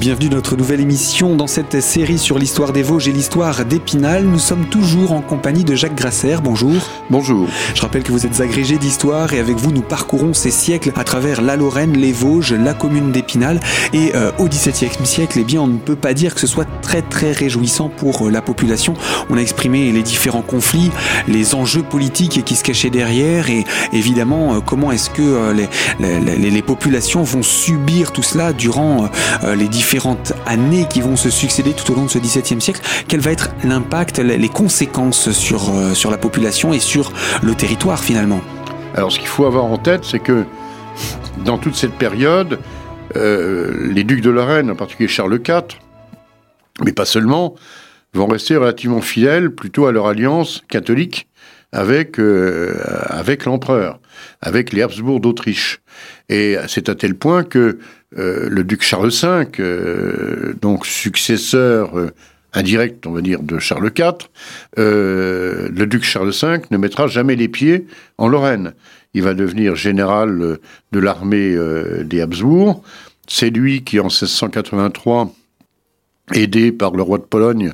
Bienvenue dans notre nouvelle émission dans cette série sur l'histoire des Vosges et l'histoire d'Épinal. Nous sommes toujours en compagnie de Jacques Grasser. Bonjour. Bonjour. Je rappelle que vous êtes agrégé d'histoire et avec vous nous parcourons ces siècles à travers la Lorraine, les Vosges, la commune d'Épinal. Et euh, au XVIIe siècle, eh bien, on ne peut pas dire que ce soit très très réjouissant pour euh, la population. On a exprimé les différents conflits, les enjeux politiques qui se cachaient derrière et évidemment euh, comment est-ce que les, les, les, populations vont subir tout cela durant les différentes années qui vont se succéder tout au long de ce XVIIe siècle, quel va être l'impact, les conséquences sur, euh, sur la population et sur le territoire finalement? Alors ce qu'il faut avoir en tête, c'est que dans toute cette période, euh, les ducs de Lorraine, en particulier Charles IV, mais pas seulement, vont rester relativement fidèles plutôt à leur alliance catholique avec, euh, avec l'empereur, avec les Habsbourg d'Autriche. Et c'est à tel point que euh, le duc Charles V, euh, donc successeur euh, indirect, on va dire, de Charles IV, le duc Charles V ne mettra jamais les pieds en Lorraine. Il va devenir général de l'armée des Habsbourg. C'est lui qui, en 1683, aidé par le roi de Pologne,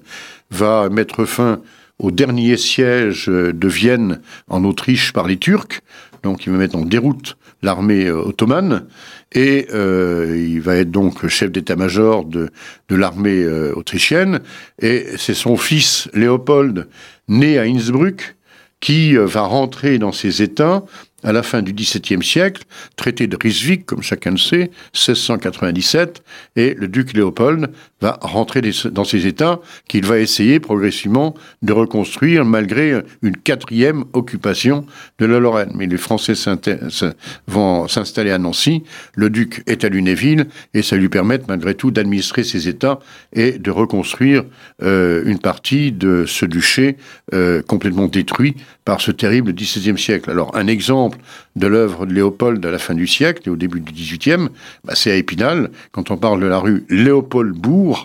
va mettre fin au dernier siège de Vienne en Autriche par les Turcs. Donc il va mettre en déroute l'armée ottomane. Et euh, il va être donc chef d'état-major de, l'armée euh, autrichienne. Et c'est son fils Léopold, né à Innsbruck, qui euh, va rentrer dans ses États à la fin du XVIIe siècle, traité de Ryswick, comme chacun le sait, 1697, et le duc Léopold va rentrer dans ses États qu'il va essayer progressivement de reconstruire malgré une quatrième occupation de la Lorraine. Mais les Français vont s'installer à Nancy, le duc est à Lunéville, et ça lui permet malgré tout d'administrer ses États et de reconstruire euh, une partie de ce duché euh, complètement détruit par ce terrible XVIIe siècle. Alors un exemple de l'œuvre de Léopold à la fin du siècle et au début du XVIIIe, bah, c'est à Épinal, quand on parle de la rue Léopold-Bourg,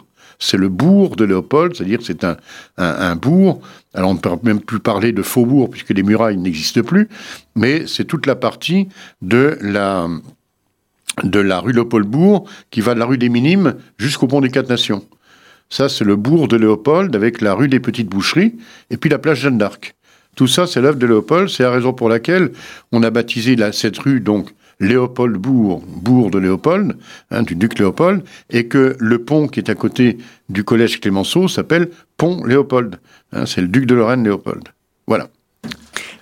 c'est le bourg de Léopold, c'est-à-dire c'est un, bourg. Alors on ne peut même plus parler de faubourg puisque les murailles n'existent plus, mais c'est toute la partie de la, de la rue Léopold-Bourg qui va de la rue des Minimes jusqu'au pont des Quatre Nations. Ça, c'est le bourg de Léopold avec la rue des Petites Boucheries et puis la plage Jeanne d'Arc. Tout ça, c'est l'œuvre de Léopold. C'est la raison pour laquelle on a baptisé cette rue donc Léopold Bourg, bourg de Léopold, hein, du duc Léopold, et que le pont qui est à côté du collège Clémenceau s'appelle Pont Léopold. Hein, c'est le duc de Lorraine Léopold. Voilà.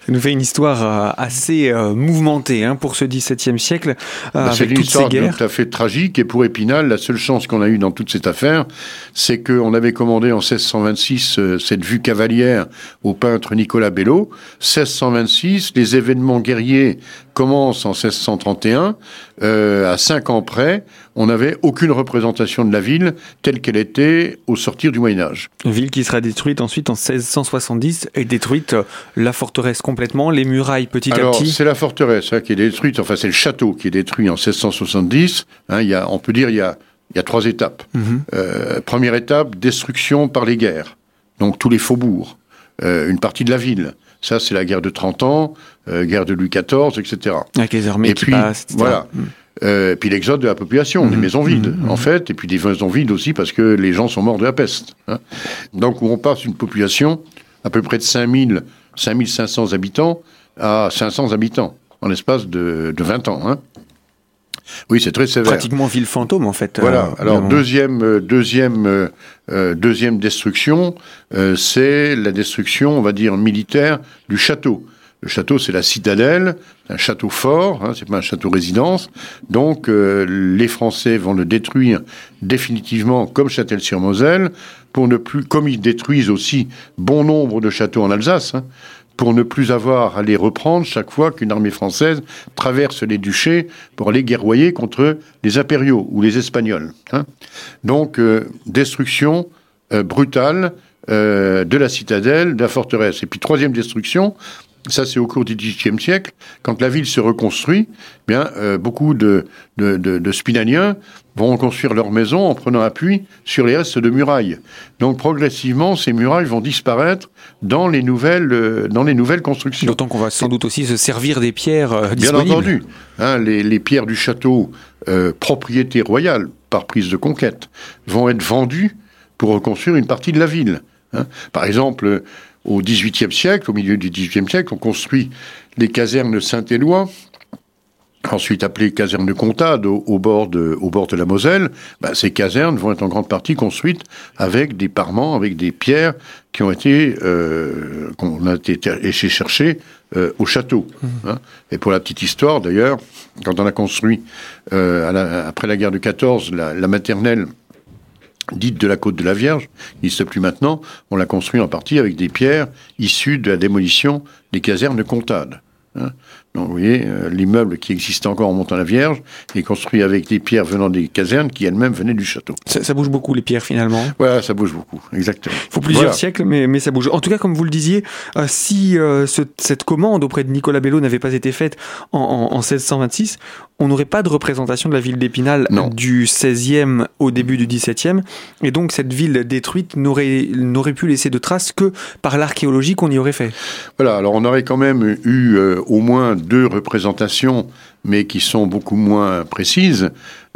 Nous fait une histoire euh, assez euh, mouvementée hein, pour ce XVIIe siècle. Euh, bah, c'est une histoire tout à fait tragique. Et pour Épinal, la seule chance qu'on a eue dans toute cette affaire, c'est qu'on avait commandé en 1626 cette vue cavalière au peintre Nicolas Bello. 1626, les événements guerriers commencent en 1631. à cinq ans près, on n'avait aucune représentation de la ville telle qu'elle était au sortir du Moyen Âge. Une ville qui sera détruite ensuite en 1670 et détruite la forteresse complètement, les murailles petit à petit C'est la forteresse hein, qui est détruite, enfin c'est le château qui est détruit en 1670. Hein, y a, on peut dire il y a, il y a trois étapes. Mhm. euh, première étape, destruction par les guerres. Donc tous les faubourgs, euh, une partie de la ville. Ça, c'est la guerre de 30 ans, euh, guerre de Louis XIV, etc. Avec les armées et qui puis, passent, etc. Voilà. Mhm. Euh, puis l'exode de la population, des mhm. maisons vides, en fait, et puis des maisons vides aussi parce que les gens sont morts de la peste. Hein. Donc, où on passe une population à peu près de 5000 5500 habitants à 500 habitants en l'espace de, 20 ans. Hein. Oui, c'est très sévère. Pratiquement ville fantôme, en fait. Voilà. Euh, Alors, deuxième, euh, deuxième, euh, deuxième destruction, c'est la destruction, on va dire, militaire du château. Le château, c'est la citadelle, un château fort, hein, c'est pas un château résidence. Donc, les Français vont le détruire définitivement, comme Châtel-sur-Moselle, pour ne plus, comme ils détruisent aussi bon nombre de châteaux en Alsace, hein, pour ne plus avoir à les reprendre chaque fois qu'une armée française traverse les duchés pour aller guerroyer contre les impériaux ou les espagnols. Hein. Donc, euh, destruction euh, brutale euh, de la citadelle, de la forteresse. Et puis, troisième destruction, Ça, c'est au cours du XVIIIe siècle. Quand la ville se reconstruit, eh bien, euh, beaucoup de, de, de, Spinaniens vont reconstruire leur maison en prenant appui sur les restes de murailles. Donc, progressivement, ces murailles vont disparaître dans les nouvelles, euh, dans les nouvelles constructions. D'autant qu'on va sans doute aussi se servir des pierres euh, Bien entendu. Hein, les, les, pierres du château, propriété royale par prise de conquête, vont être vendues pour reconstruire une partie de la ville. Hein. Par exemple, au XVIIIe siècle, au milieu du XVIIIe siècle, on construit les casernes Saint-Éloi, ensuite appelées casernes de Comtade, au, bord, de, au bord de la Moselle. Ben, ces casernes vont être en grande partie construites avec des parements, avec des pierres qui ont été, euh, qu'on a été chercher euh, au château. Mmh. Hein. Et pour la petite histoire, d'ailleurs, quand on a construit, euh, après la guerre de 14, la, la maternelle dite de la côte de la Vierge, qui n'existe plus maintenant, on l'a construit en partie avec des pierres issues de la démolition des casernes de Comtade. Hein. Donc vous voyez, euh, l'immeuble qui existe encore en montant la Vierge est construit avec des pierres venant des casernes qui elles-mêmes venaient du château. Ça, bouge beaucoup les pierres finalement. Voilà, ça bouge beaucoup, exactement. Il faut plusieurs siècles, mais, mais ça bouge. En tout cas, comme vous le disiez, euh, si euh, cette commande auprès de Nicolas Bello n'avait pas été faite en, en, en 1626, on n'aurait pas de représentation de la ville d'Épinal du 16e au début du 17e, et donc cette ville détruite n'aurait pu laisser de traces que par l'archéologie qu'on y aurait fait. Voilà, alors on aurait quand même eu au moins deux représentations, mais qui sont beaucoup moins précises.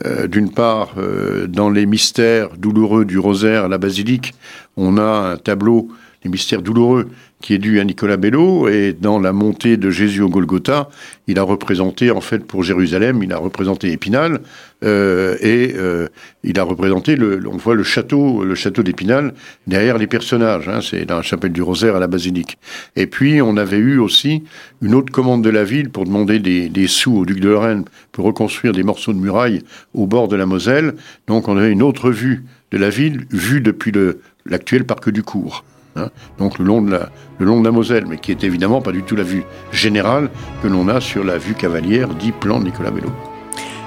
Euh, d'une part, euh, dans les mystères douloureux du rosaire à la basilique, on a un tableau, les mystères douloureux, qui est dû à Nicolas Bello, et dans la montée de Jésus au Golgotha, il a représenté, en fait, pour Jérusalem, il a représenté Épinal, euh, et euh, il a représenté, le, on voit le château, le château d'Épinal derrière les personnages, hein, c'est dans la chapelle du Rosaire à la basilique. Et puis, on avait eu aussi une autre commande de la ville pour demander des, des sous au duc de Lorraine pour reconstruire des morceaux de muraille au bord de la Moselle. Donc, on avait une autre vue de la ville, vue depuis l'actuel parc du Cours. Hein, donc le long, de la, long de la Moselle, mais qui est évidemment pas du tout la vue générale que l'on a sur la vue cavalière dit plan de Nicolas Bello.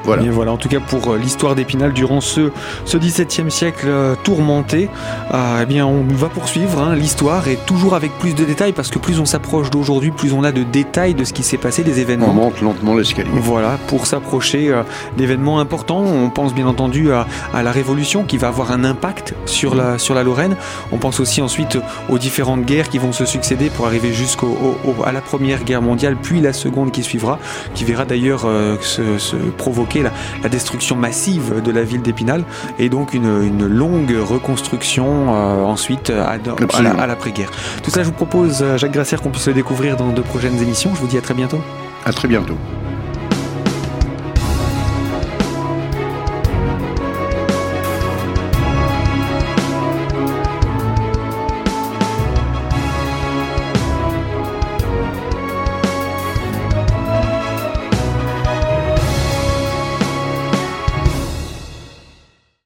Voilà. voilà, en tout cas pour euh, l'histoire d'Épinal durant ce, ce 17e siècle euh, tourmenté, euh, eh bien on va poursuivre hein, l'histoire et toujours avec plus de détails parce que plus on s'approche d'aujourd'hui, plus on a de détails de ce qui s'est passé, des événements. On monte lentement l'escalier. Voilà, pour s'approcher d'événements importants. On pense bien entendu à, la Révolution qui va avoir un impact sur la, sur la Lorraine. On pense aussi ensuite aux différentes guerres qui vont se succéder pour arriver jusqu'à la Première Guerre mondiale, puis la Seconde qui suivra, qui verra d'ailleurs se, se provoquer la, destruction massive de la ville d'Épinal et donc une, longue reconstruction euh, ensuite à, l'après-guerre. Tout ça, je vous propose, Jacques Grasser, qu'on puisse le découvrir dans de prochaines émissions. Je vous dis à très bientôt. À très bientôt.